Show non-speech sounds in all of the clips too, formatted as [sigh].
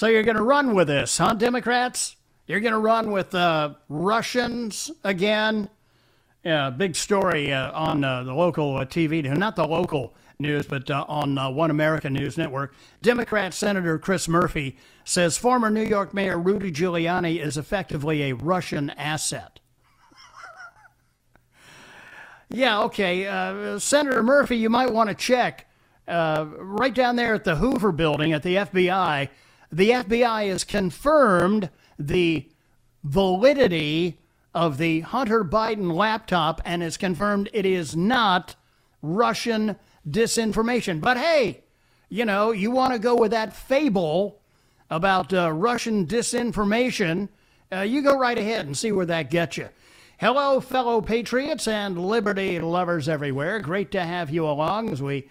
So you're going to run with this, huh, Democrats? You're going to run with uh, Russians again? Yeah, big story uh, on uh, the local uh, TV, not the local news, but uh, on uh, One America News Network. Democrat Senator Chris Murphy says former New York Mayor Rudy Giuliani is effectively a Russian asset. yeah, okay. Senator Murphy, you might want to check. right down there at the Hoover building at the FBI, the FBI has confirmed the validity of the Hunter Biden laptop and has confirmed it is not Russian disinformation. But hey, you know, you want to go with that fable about uh, Russian disinformation, uh, you go right ahead and see where that gets you. Hello, fellow patriots and liberty lovers everywhere. Great to have you along as we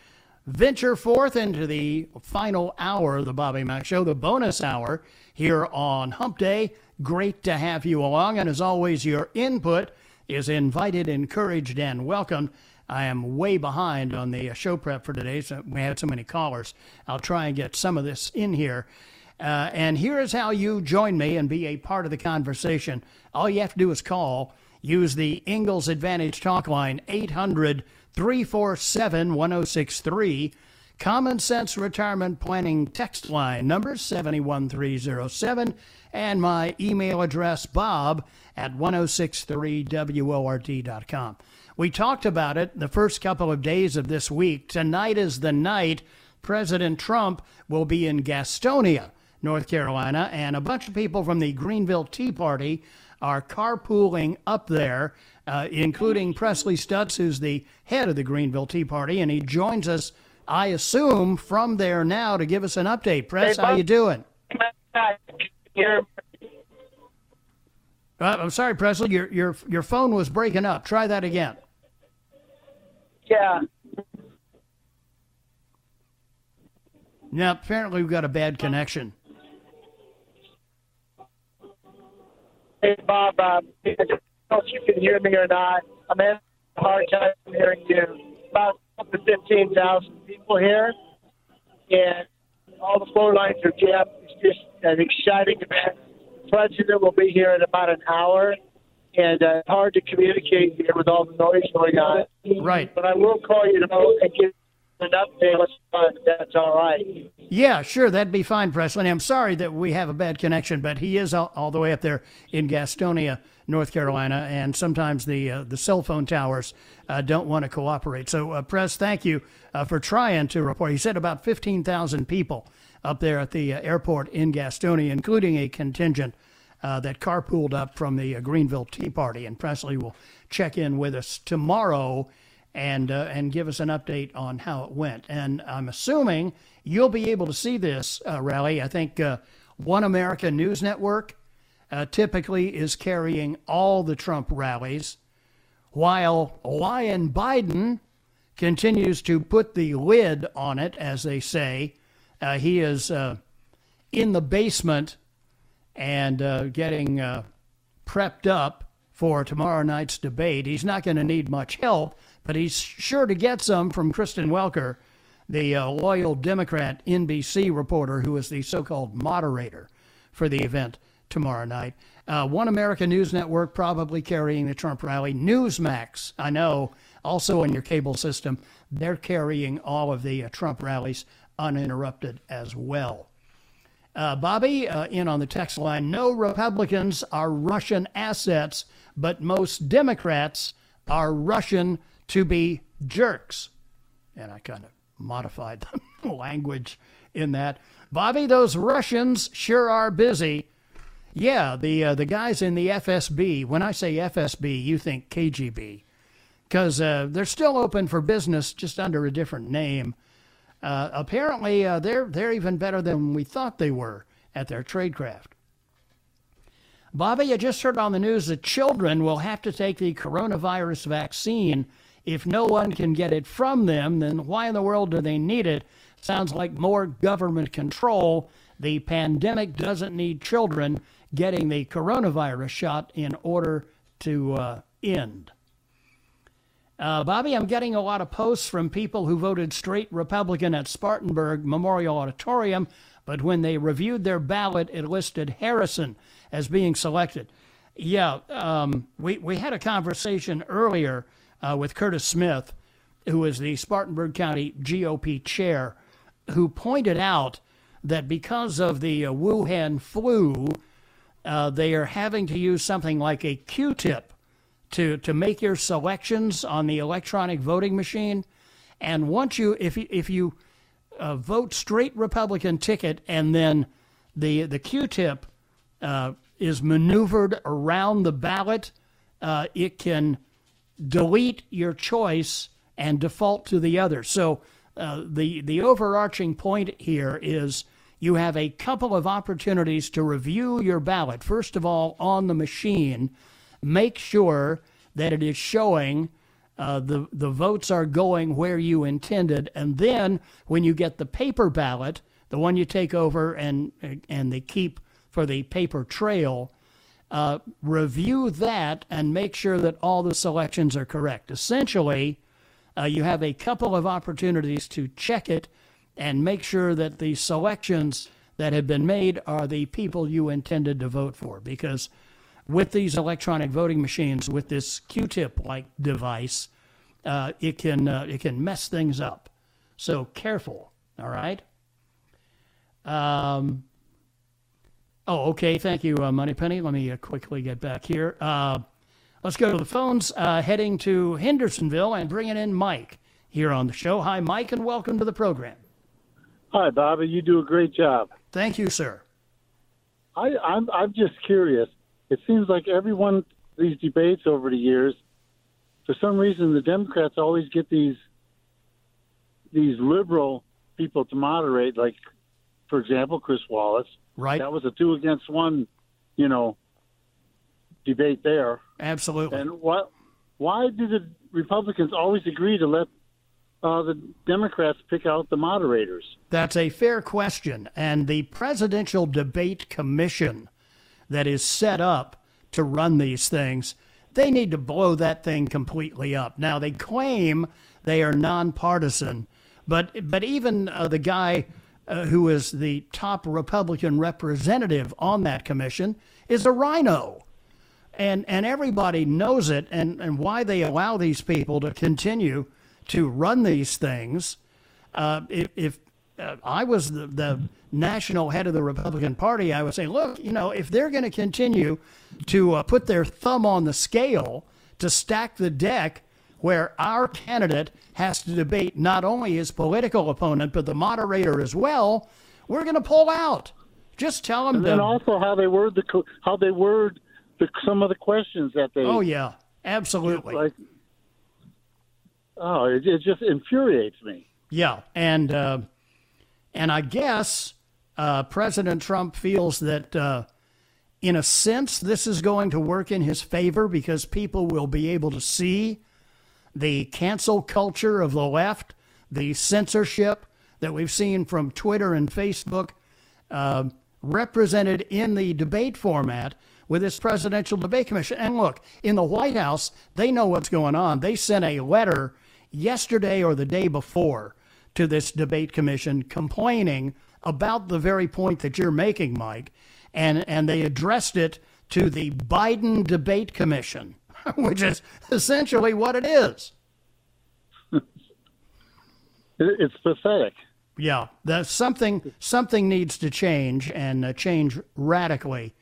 venture forth into the final hour of the Bobby Mack Show, the bonus hour here on Hump Day. Great to have you along. And as always, your input is invited, encouraged, and welcomed. I am way behind on the show prep for today. So we had so many callers. I'll try and get some of this in here. Uh, and here is how you join me and be a part of the conversation. All you have to do is call. Use the Ingalls Advantage talk line, 800- 347 1063. Common Sense Retirement Planning text line number 71307 and my email address bob at 1063word.com. We talked about it the first couple of days of this week. Tonight is the night President Trump will be in Gastonia, North Carolina, and a bunch of people from the Greenville Tea Party are carpooling up there uh, including Presley Stutz, who's the head of the Greenville Tea Party, and he joins us, I assume, from there now to give us an update. Press, how you doing? Uh, I'm sorry, Presley, your your your phone was breaking up. Try that again. Yeah. Now, apparently, we've got a bad connection. Hey, Bob, uh, know if you can hear me or not. I'm having a hard time hearing you. About 15,000 people here, and all the phone lines are jammed. It's just an exciting event. The president will be here in about an hour, and uh, hard to communicate here with all the noise going on. Right. But I will call you tomorrow and give an update. That's all right. Yeah, sure, that'd be fine, Presley. I'm sorry that we have a bad connection, but he is all, all the way up there in Gastonia. North Carolina, and sometimes the uh, the cell phone towers uh, don't want to cooperate. So, uh, Press, thank you uh, for trying to report. He said about 15,000 people up there at the uh, airport in Gastonia, including a contingent uh, that carpooled up from the Greenville Tea Party. And Presley will check in with us tomorrow and and give us an update on how it went. And I'm assuming you'll be able to see this rally. I think One America News Network uh, typically is carrying all the Trump rallies, while Lion Biden continues to put the lid on it, as they say. Uh, he is uh, in the basement and uh, getting uh, prepped up for tomorrow night's debate. He's not going to need much help, but he's sure to get some from Kristen Welker, the uh, loyal Democrat NBC reporter who is the so called moderator for the event tomorrow night. Uh, One America News Network probably carrying the Trump rally. Newsmax, I know, Also, in your cable system, they're carrying all of the uh, Trump rallies uninterrupted as well. Uh, Bobby, uh, in on the text line no Republicans are Russian assets, but most Democrats are Russian to be jerks. And I kind of modified [laughs] the language in that. Bobby, those Russians sure are busy. Yeah, the uh, the guys in the FSB. When I say FSB, you think KGB, because uh, they're still open for business, just under a different name. Uh, apparently, uh, they're they're even better than we thought they were at their tradecraft. Bobby, you just heard on the news that children will have to take the coronavirus vaccine. If no one can get it from them, then why in the world do they need it? Sounds like more government control. The pandemic doesn't need children getting the coronavirus shot in order to uh, end. Uh, Bobby, I'm getting a lot of posts from people who voted straight Republican at Spartanburg Memorial Auditorium, but when they reviewed their ballot, it listed Harrison as being selected. Yeah, um, we, we had a conversation earlier uh, with Curtis Smith, who is the Spartanburg County GOP chair, who pointed out that because of the uh, Wuhan flu, uh, they are having to use something like a Q tip to, to make your selections on the electronic voting machine. And once you, if if you uh, vote straight Republican ticket and then the, the Q tip uh, is maneuvered around the ballot, uh, it can delete your choice and default to the other. So uh, the the overarching point here is you have a couple of opportunities to review your ballot. First of all, on the machine, make sure that it is showing uh, the the votes are going where you intended, and then when you get the paper ballot, the one you take over and and they keep for the paper trail, uh, review that and make sure that all the selections are correct. Essentially, uh, you have a couple of opportunities to check it and make sure that the selections that have been made are the people you intended to vote for. Because with these electronic voting machines, with this Q-tip like device, uh, it can uh, it can mess things up. So careful. All right. Um, oh, okay. Thank you, uh, Moneypenny. Let me uh, quickly get back here. Uh, let's go to the phones. Uh, heading to Hendersonville and bringing in Mike here on the show. Hi, Mike, and welcome to the program. Hi, Bobby. You do a great job. Thank you, sir. I, I'm I'm just curious. It seems like everyone these debates over the years, for some reason, the Democrats always get these these liberal people to moderate. Like, for example, Chris Wallace. Right. That was a two against one, you know, debate there. Absolutely. And what? Why do the Republicans always agree to let uh, the Democrats pick out the moderators? That's a fair question. And the Presidential Debate Commission that is set up to run these things, they need to blow that thing completely up. Now, they claim they are nonpartisan, but, but even uh, the guy uh, who is the top Republican representative on that commission is a RINO And, and everybody knows it, and, and why they allow these people to continue to run these things. Uh, if, if uh, I was the, the national head of the Republican Party, I would say, look, you know, if they're going to continue to uh, put their thumb on the scale to stack the deck where our candidate has to debate not only his political opponent, but the moderator as well, we're going to pull out. Just tell them. And then also how they word the how they word the, some of the questions that they. Oh yeah, absolutely. Like, oh, it, it just infuriates me. Yeah, and uh, and I guess uh, President Trump feels that, uh, in a sense, this is going to work in his favor because people will be able to see the cancel culture of the left, the censorship that we've seen from Twitter and Facebook, uh, represented in the debate format with this presidential debate commission. And look, in the White House, they know what's going on. They sent a letter yesterday or the day before to this debate commission complaining about the very point that you're making, Mike, and, and they addressed it to the Biden Debate Commission, [laughs] which is essentially what it is. [laughs] It's pathetic. Yeah, something. Something needs to change and uh, change radically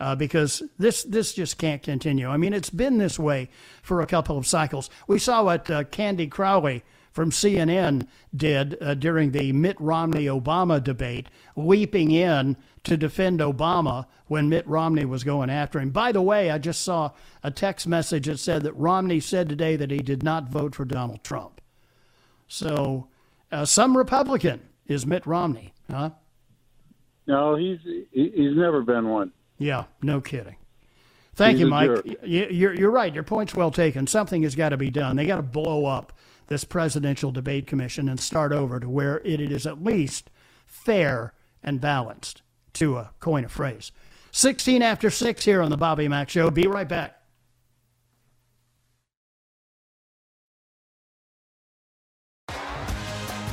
uh, because this this just can't continue. I mean, it's been this way for a couple of cycles. We saw what uh, Candy Crowley from CNN did uh, during the Mitt Romney Obama debate, leaping in to defend Obama when Mitt Romney was going after him. By the way, I just saw a text message that said that Romney said today that he did not vote for Donald Trump. So, uh, some Republican is Mitt Romney, huh? No, he's he's never been one. Yeah, no kidding. Thank he's you, Mike. You're, you're right. Your point's well taken. Something has got to be done. They got to blow up this presidential debate commission and start over to where it is at least fair and balanced, to a coin a phrase. 16 after 6 here on the Bobby Mack Show. Be right back.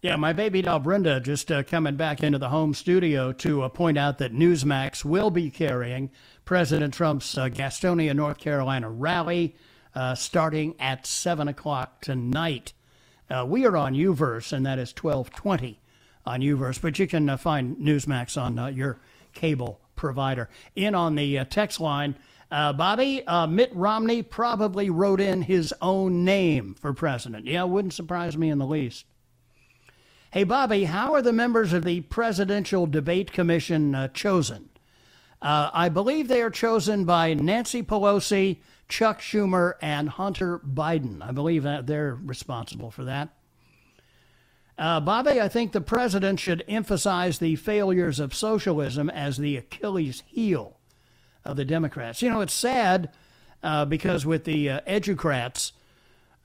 Yeah, my baby doll Brenda just uh, coming back into the home studio to uh, point out that Newsmax will be carrying President Trump's uh, Gastonia, North Carolina rally uh, starting at 7 o'clock tonight. Uh, we are on Uverse, and that is 1220 on Uverse, but you can uh, find Newsmax on your cable provider. In on the text line, uh, Bobby, uh, Mitt Romney probably wrote in his own name for president. Yeah, wouldn't surprise me in the least. Hey, Bobby, how are the members of the Presidential Debate Commission uh, chosen? Uh, I believe they are chosen by Nancy Pelosi, Chuck Schumer, and Hunter Biden. I believe that they're responsible for that. Uh, Bobby, I think the president should emphasize the failures of socialism as the Achilles heel of the Democrats. You know, it's sad uh, because with the uh, educrats,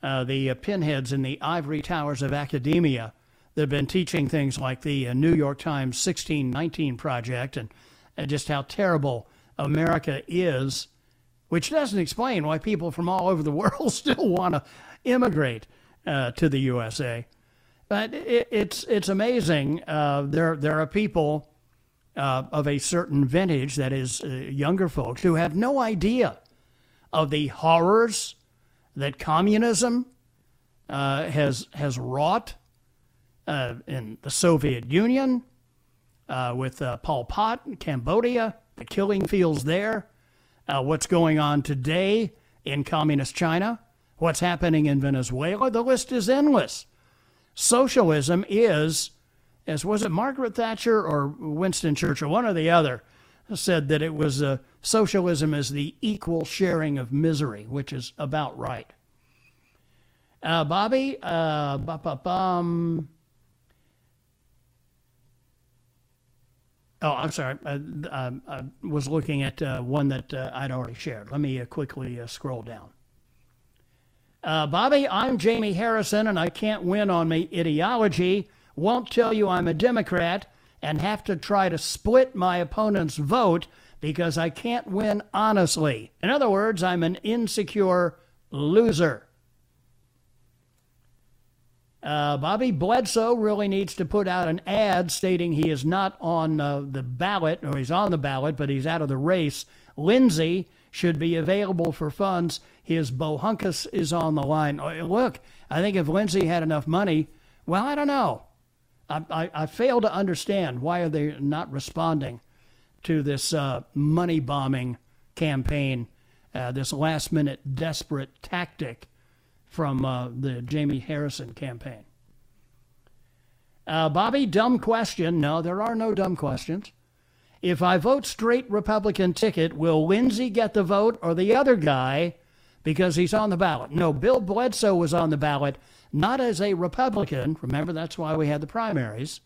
uh, the pinheads in the ivory towers of academia, They've been teaching things like the uh, New York Times 1619 Project and, and just how terrible America is, which doesn't explain why people from all over the [laughs] world still want to immigrate uh, to the USA. But it, it's it's amazing. Uh, there there are people uh, of a certain vintage, that is, uh, younger folks, who have no idea of the horrors that communism uh, has has wrought uh, in the Soviet Union, uh, with uh, Pol Pot in Cambodia, the killing fields there, uh, what's going on today in communist China, what's happening in Venezuela. The list is endless. Socialism is, as was it Margaret Thatcher or Winston Churchill, one or the other, said that it was uh, socialism is the equal sharing of misery, which is about right. Uh, Bobby, uh, Oh, I'm sorry. I, I, I was looking at uh, one that uh, I'd already shared. Let me uh, quickly uh, scroll down. Uh, Bobby, I'm Jamie Harrison, and I can't win on my ideology. Won't tell you I'm a Democrat and have to try to split my opponent's vote because I can't win honestly. In other words, I'm an insecure loser. Uh, Bobby Bledsoe really needs to put out an ad stating he is not on uh, the ballot, or he's on the ballot, but he's out of the race. Lindsey should be available for funds. His bohunkus is on the line. Uh, look, I think if Lindsey had enough money, well, I don't know. I, I, I fail to understand why are they not responding to this uh, money bombing campaign, uh, this last minute desperate tactic from uh, the Jamie Harrison campaign. Uh, Bobby, dumb question. No, there are no dumb questions. If I vote straight Republican ticket, will Lindsey get the vote or the other guy because he's on the ballot? No, Bill Bledsoe was on the ballot, not as a Republican. Remember, that's why we had the primaries.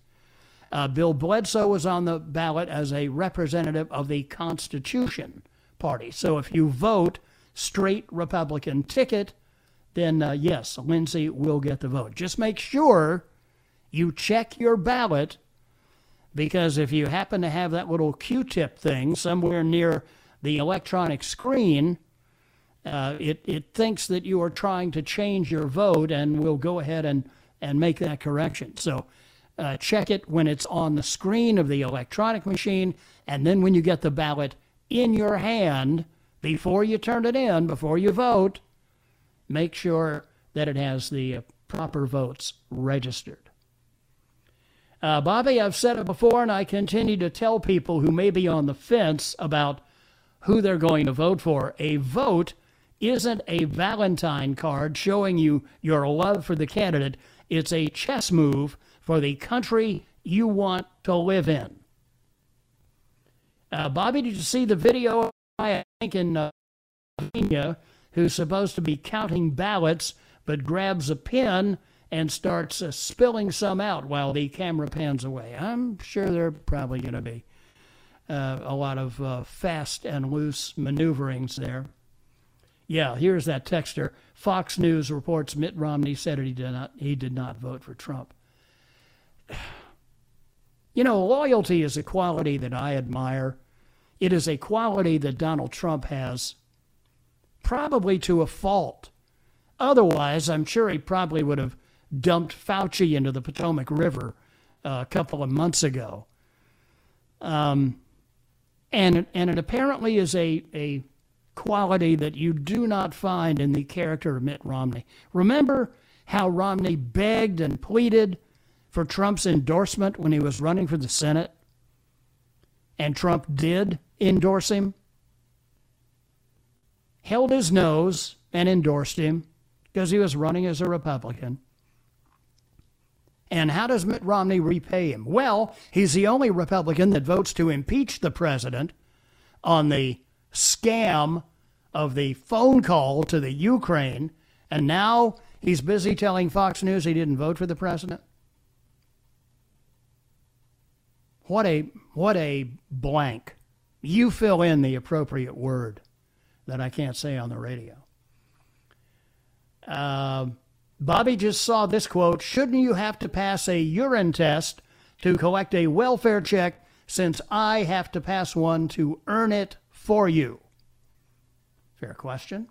Uh, Bill Bledsoe was on the ballot as a representative of the Constitution Party. So if you vote straight Republican ticket, then uh, yes, Lindsey will get the vote. Just make sure you check your ballot because if you happen to have that little Q tip thing somewhere near the electronic screen, uh, it, it thinks that you are trying to change your vote and will go ahead and, and make that correction. So uh, check it when it's on the screen of the electronic machine, and then when you get the ballot in your hand, before you turn it in, before you vote, make sure that it has the proper votes registered. Uh, Bobby, I've said it before, and I continue to tell people who may be on the fence about who they're going to vote for. A vote isn't a Valentine card showing you your love for the candidate, it's a chess move for the country you want to live in. Uh, Bobby, did you see the video? I think in uh, who's supposed to be counting ballots, but grabs a pen and starts uh, spilling some out while the camera pans away. I'm sure there are probably going to be uh, a lot of uh, fast and loose maneuverings there. Yeah, here's that texter. Fox News reports Mitt Romney said he did not he did not vote for Trump. [sighs] You know, loyalty is a quality that I admire. It is a quality that Donald Trump has, probably to a fault. Otherwise, I'm sure he probably would have dumped Fauci into the Potomac River uh, a couple of months ago. Um, and and it apparently is a a quality that you do not find in the character of Mitt Romney. Remember how Romney begged and pleaded for Trump's endorsement when he was running for the Senate, and Trump did endorse him, held his nose and endorsed him because he was running as a Republican. And how does Mitt Romney repay him? Well, he's the only Republican that votes to impeach the president on the scam of the phone call to the Ukraine, and now he's busy telling Fox News he didn't vote for the president. What a what a blank. You fill in the appropriate word that I can't say on the radio. Uh, Bobby just saw this quote Shouldn't you have to pass a urine test to collect a welfare check since I have to pass one to earn it for you? Fair question.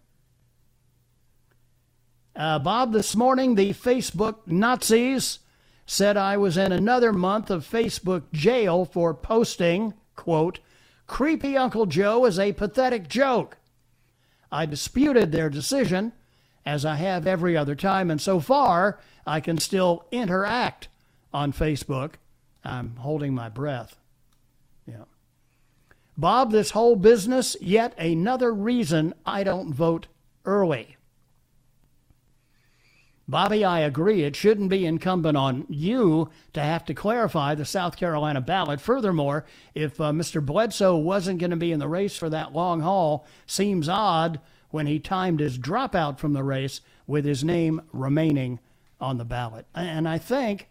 Uh, Bob, this morning the Facebook Nazis said I was in another month of Facebook jail for posting, quote, Creepy Uncle Joe is a pathetic joke. I disputed their decision, as I have every other time, and so far I can still interact on Facebook. I'm holding my breath. Yeah. Bob, this whole business, yet another reason I don't vote early. Bobby, I agree. It shouldn't be incumbent on you to have to clarify the South Carolina ballot. Furthermore, if uh, Mr. Bledsoe wasn't going to be in the race for that long haul, seems odd when he timed his dropout from the race with his name remaining on the ballot. And I think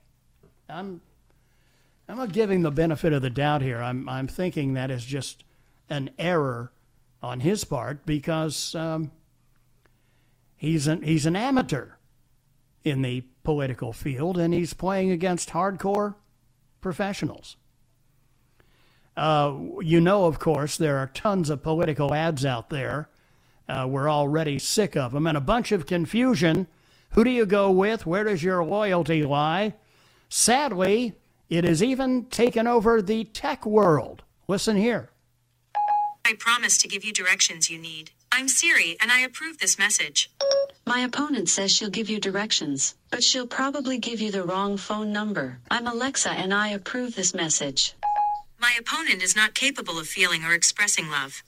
I'm I'm not giving the benefit of the doubt here. I'm I'm thinking that is just an error on his part because um, he's an he's an amateur in the political field, and he's playing against hardcore professionals. Uh, you know, of course, there are tons of political ads out there. Uh, we're already sick of them, and a bunch of confusion. Who do you go with? Where does your loyalty lie? Sadly, it has even taken over the tech world. Listen here. I promise to give you directions you need. I'm Siri, and I approve this message. My opponent says she'll give you directions, but she'll probably give you the wrong phone number. I'm Alexa, and I approve this message. My opponent is not capable of feeling or expressing love.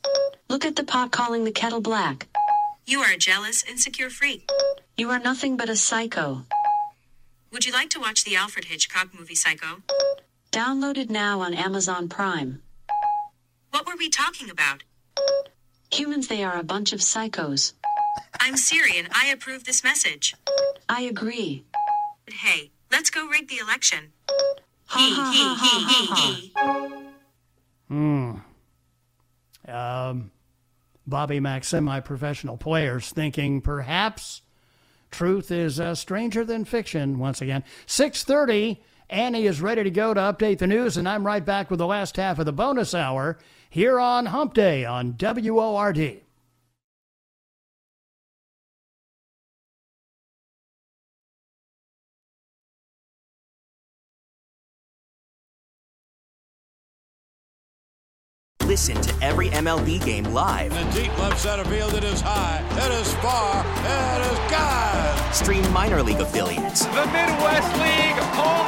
Look at the pot calling the kettle black. You are a jealous, insecure freak. You are nothing but a psycho. Would you like to watch the Alfred Hitchcock movie Psycho? Downloaded now on Amazon Prime. What were we talking about? Humans, they are a bunch of psychos. I'm Siri and I approve this message. I agree. Hey, let's go rig the election. He, he, he, he, ha ha. he. Hmm. Um, Bobby Mack, semi-professional players, thinking perhaps truth is uh, stranger than fiction. Once again, six thirty. Annie is ready to go to update the news, and I'm right back with the last half of the bonus hour here on Hump Day on WORD. Listen to every MLB game live. In the deep left center field, it is high, it is far, it is God. Stream minor league affiliates The Midwest League home run leader. and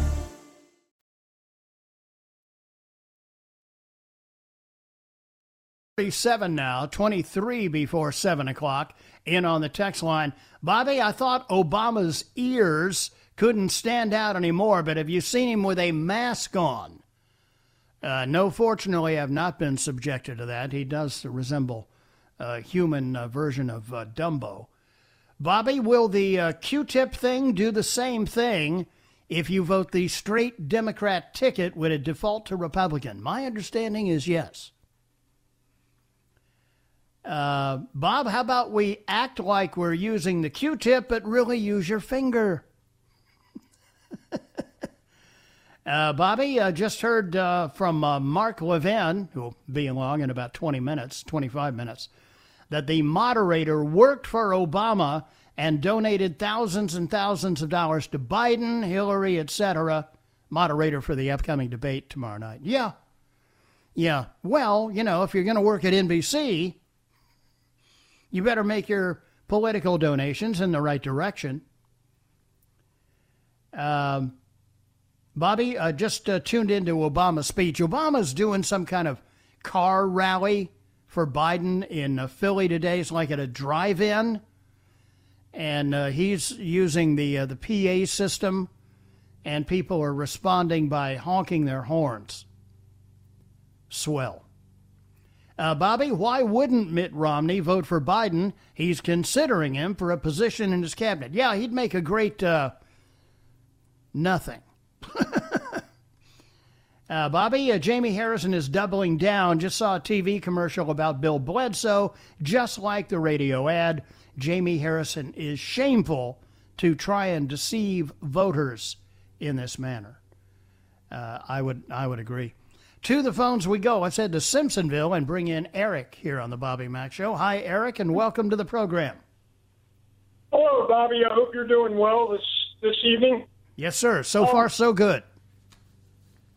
Thirty-seven now, twenty-three before seven o'clock. In on the text line, Bobby. I thought Obama's ears couldn't stand out anymore, but have you seen him with a mask on? Uh, no, fortunately, I have not been subjected to that. He does resemble a human uh, version of uh, Dumbo. Bobby, will the uh, Q-tip thing do the same thing if you vote the straight Democrat ticket? Would it default to Republican? My understanding is yes. Uh, Bob, how about we act like we're using the Q-tip, but really use your finger? [laughs] uh, Bobby, uh, just heard uh, from uh, Mark Levin, who'll be along in about 20 minutes, 25 minutes, that the moderator worked for Obama and donated thousands and thousands of dollars to Biden, Hillary, etc. Moderator for the upcoming debate tomorrow night. Yeah. Yeah. Well, you know, if you're going to work at NBC, you better make your political donations in the right direction. Um, Bobby, uh, just uh, tuned into Obama's speech. Obama's doing some kind of car rally for Biden in uh, Philly today. It's like at a drive-in, and uh, he's using the uh, the PA system, and people are responding by honking their horns. Swell. Uh, Bobby, why wouldn't Mitt Romney vote for Biden? He's considering him for a position in his cabinet. Yeah, he'd make a great uh, nothing. [laughs] uh, Bobby, uh, Jamie Harrison is doubling down. Just saw a TV commercial about Bill Bledsoe, just like the radio ad. Jamie Harrison is shameful to try and deceive voters in this manner. Uh, I would, I would agree. To the phones we go. Let's head to Simpsonville and bring in Eric here on the Bobby Mack Show. Hi, Eric, and welcome to the program. Hello, Bobby. I hope you're doing well this this evening. Yes, sir. So far, so good.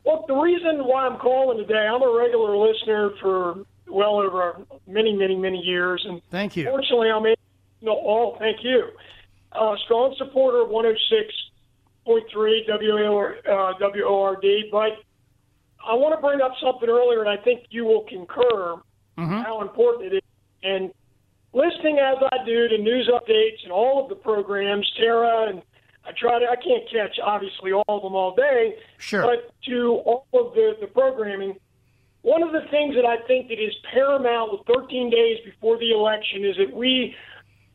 Well, the reason why I'm calling today, I'm a regular listener for well over many, many, many years, and Thank you. fortunately, I'm a no. Oh, thank you. Uh, strong supporter of 106.3 WOR, uh, WORD, but I want to bring up something earlier, and I think you will concur mm-hmm. how important it is. And listening as I do to news updates and all of the programs, Tara, and I try to, I can't catch obviously all of them all day, Sure. but to all of the, the programming, one of the things that I think that is paramount with 13 days before the election is that we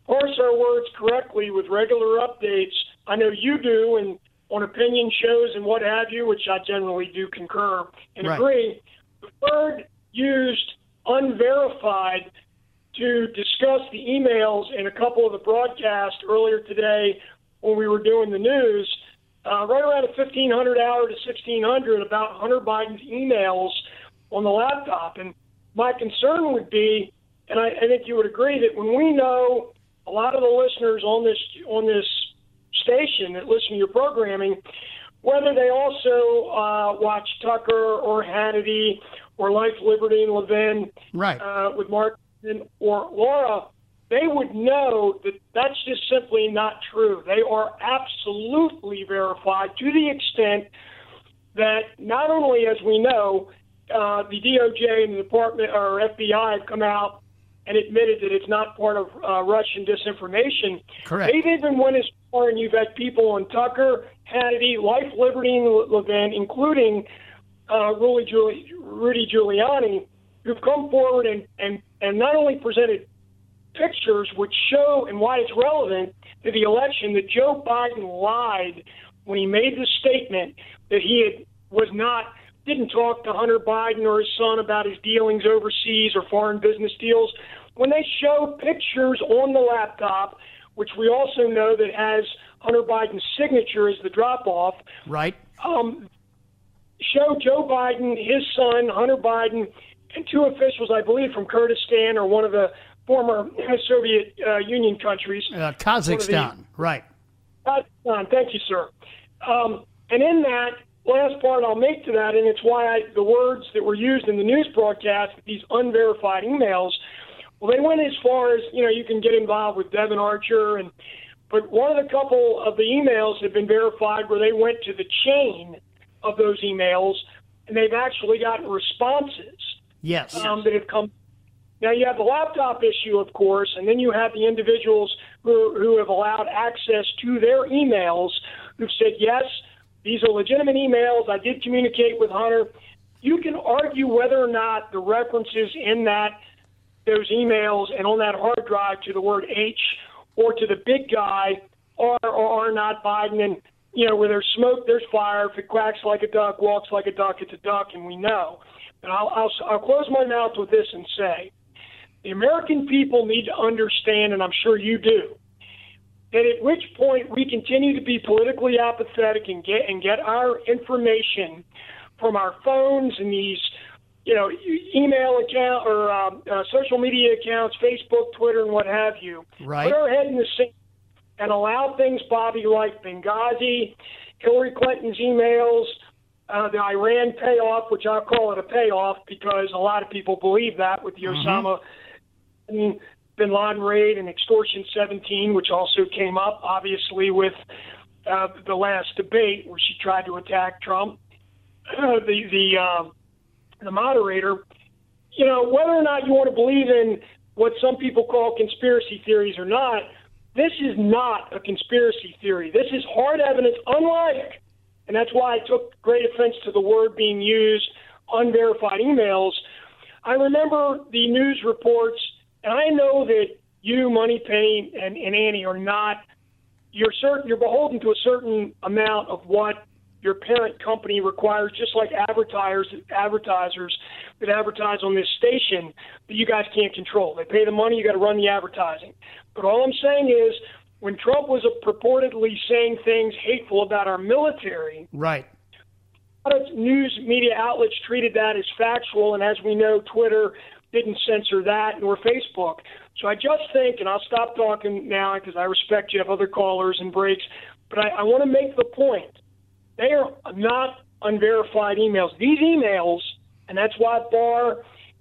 parse our words correctly with regular updates. I know you do, and on opinion shows and what have you, which I generally do concur and Right. agree. The word used unverified to discuss the emails in a couple of the broadcasts earlier today when we were doing the news, uh, right around the 1500 hour to 1600 about Hunter Biden's emails on the laptop. And my concern would be, and I, I think you would agree, that when we know a lot of the listeners on this on this station that listen to your programming, whether they also uh, watch Tucker or Hannity or Life, Liberty, and Levin right. uh, with Mark or Laura, they would know that that's just simply not true. They are absolutely verified to the extent that not only, as we know, uh, the DOJ and the Department or FBI have come out and admitted that it's not part of uh, Russian disinformation. Correct. They've even went as far, and you've had people on Tucker, Hannity, Life, Liberty, and Levin, including uh, Rudy, Giul- Rudy Giuliani, who've come forward and, and, and not only presented pictures which show and why it's relevant to the election that Joe Biden lied when he made the statement that he had, was not didn't talk to Hunter Biden or his son about his dealings overseas or foreign business deals. When they show pictures on the laptop, which we also know that has Hunter Biden's signature as the drop off, right? Um, show Joe Biden, his son Hunter Biden, and two officials, I believe, from Kurdistan or one of the former Soviet uh, Union countries. Uh, Kazakhstan, the, right. Kazakhstan, thank you, sir. Um, and in that, last part I'll make to that, and it's why I, the words that were used in the news broadcast, these unverified emails, well, they went as far as, you know, you can get involved with Devon Archer, and but one of the couple of the emails have been verified where they went to the chain of those emails, and they've actually gotten responses. Yes. Um, that have come now you have the laptop issue, of course, and then you have the individuals who, who have allowed access to their emails who've said, yes, these are legitimate emails. I did communicate with Hunter. You can argue whether or not the references in that those emails and on that hard drive to the word H or to the big guy are or are not Biden. And you know, where there's smoke, there's fire. If it quacks like a duck, walks like a duck, it's a duck, and we know. But I'll, I'll, I'll close my mouth with this and say the American people need to understand, and I'm sure you do, that at which point we continue to be politically apathetic and get and get our information from our phones and these, you know, email account or uh, uh, social media accounts, Facebook, Twitter, and what have you. Right. Put our head in the sand and allow things, Bobby, like Benghazi, Hillary Clinton's emails, uh, the Iran payoff, which I'll call it a payoff because a lot of people believe that with the mm-hmm. Osama bin Laden raid and extortion 17, which also came up obviously with uh, the last debate where she tried to attack Trump. Uh, [clears throat] the the uh, the moderator, you know, whether or not you want to believe in what some people call conspiracy theories or not, this is not a conspiracy theory. This is hard evidence, unlike, and that's why I took great offense to the word being used, unverified emails. I remember the news reports and I know that you, Moneypenny, and, and Annie are not. You're certain. You're beholden to a certain amount of what your parent company requires, just like advertisers advertisers that advertise on this station that you guys can't control. They pay the money, you got to run the advertising. But all I'm saying is, when Trump was purportedly saying things hateful about our military, right? A lot of news media outlets treated that as factual, and as we know, Twitter didn't censor that, nor Facebook. So I just think, and I'll stop talking now because I respect you have other callers and breaks, but I, I want to make the point. They are not unverified emails. These emails, and that's why Barr,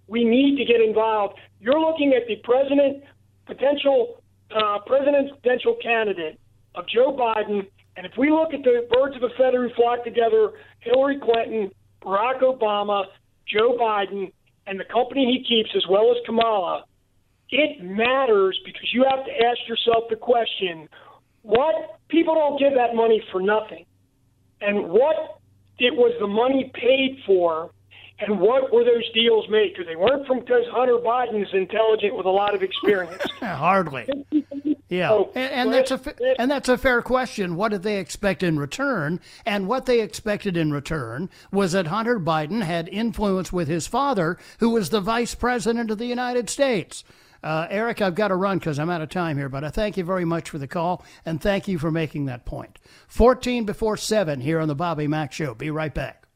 we need to get involved. You're looking at the president, potential uh, presidential candidate of Joe Biden, and if we look at the birds of a feather who flock together, Hillary Clinton, Barack Obama, Joe Biden, and the company he keeps, as well as Kamala, it matters because you have to ask yourself the question what people don't give that money for nothing. And what it was the money paid for and what were those deals made? Because they weren't from because Hunter Biden is intelligent with a lot of experience. [laughs] Hardly. Yeah, oh, and, and that's a and that's a fair question. What did they expect in return? And what they expected in return was that Hunter Biden had influence with his father, who was the vice president of the United States. Uh, Eric, I've got to run because I'm out of time here, but I thank you very much for the call and thank you for making that point. 14 before 7 here on the Bobby Mack Show. Be right back.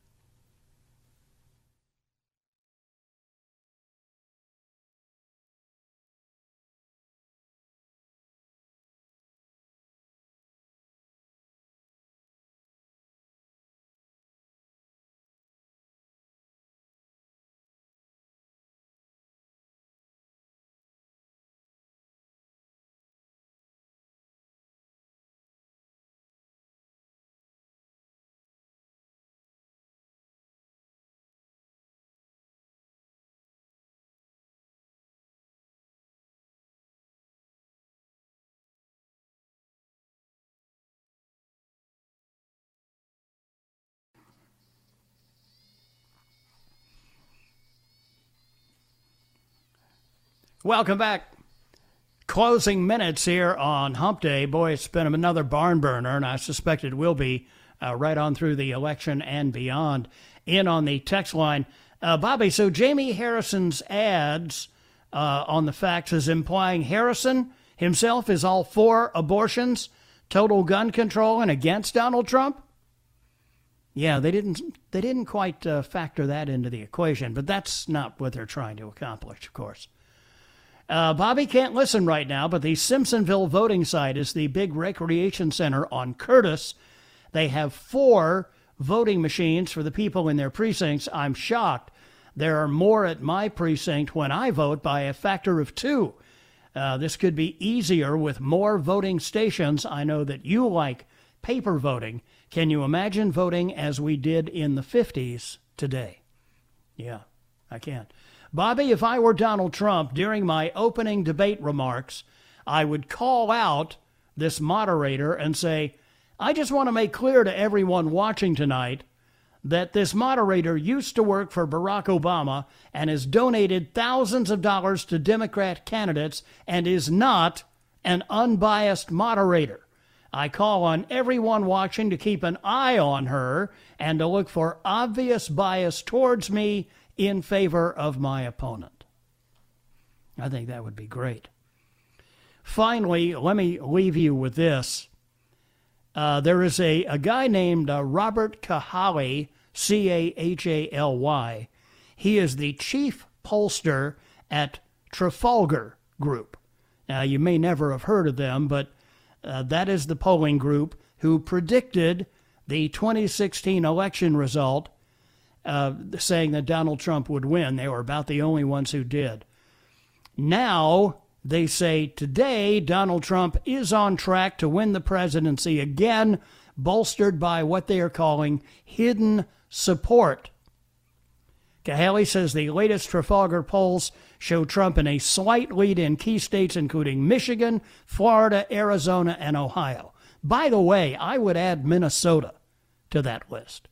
Welcome back. Closing minutes here on Hump Day. Boy, it's been another barn burner, and I suspect it will be uh, right on through the election and beyond. In on the text line, uh, Bobby. So Jamie Harrison's ads uh, on the facts is implying Harrison himself is all for abortions, total gun control, and against Donald Trump. Yeah, they didn't they didn't quite uh, factor that into the equation, but that's not what they're trying to accomplish, of course. Uh, Bobby can't listen right now, but the Simpsonville voting site is the big recreation center on Curtis. They have four voting machines for the people in their precincts. I'm shocked. There are more at my precinct when I vote by a factor of two. Uh, this could be easier with more voting stations. I know that you like paper voting. Can you imagine voting as we did in the 50s today? Yeah, I can. Bobby, if I were Donald Trump during my opening debate remarks, I would call out this moderator and say, I just want to make clear to everyone watching tonight that this moderator used to work for Barack Obama and has donated thousands of dollars to Democrat candidates and is not an unbiased moderator. I call on everyone watching to keep an eye on her and to look for obvious bias towards me in favor of my opponent. I think that would be great. Finally, let me leave you with this. Uh, there is a, a guy named uh, Robert Cahaly, C A H A L Y. He is the chief pollster at Trafalgar Group. Now, you may never have heard of them, but uh, that is the polling group who predicted the 2016 election result uh, saying that Donald Trump would win. They were about the only ones who did. Now they say today Donald Trump is on track to win the presidency again, bolstered by what they are calling hidden support. Cahaly says the latest Trafalgar polls show Trump in a slight lead in key states including Michigan, Florida, Arizona, and Ohio. By the way, I would add Minnesota to that list.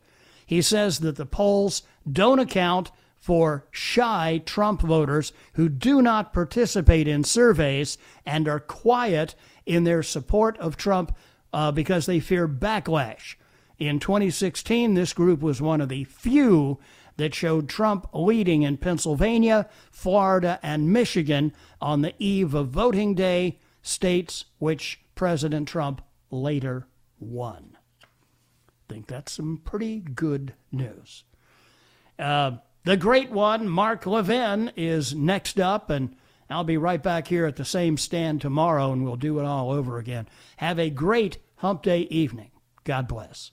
He says that the polls don't account for shy Trump voters who do not participate in surveys and are quiet in their support of Trump uh, because they fear backlash. In 2016, this group was one of the few that showed Trump leading in Pennsylvania, Florida, and Michigan on the eve of voting day, states which President Trump later won think that's some pretty good news. Uh, the great one, Mark Levin, is next up, and I'll be right back here at the same stand tomorrow, and we'll do it all over again. Have a great Hump Day evening. God bless.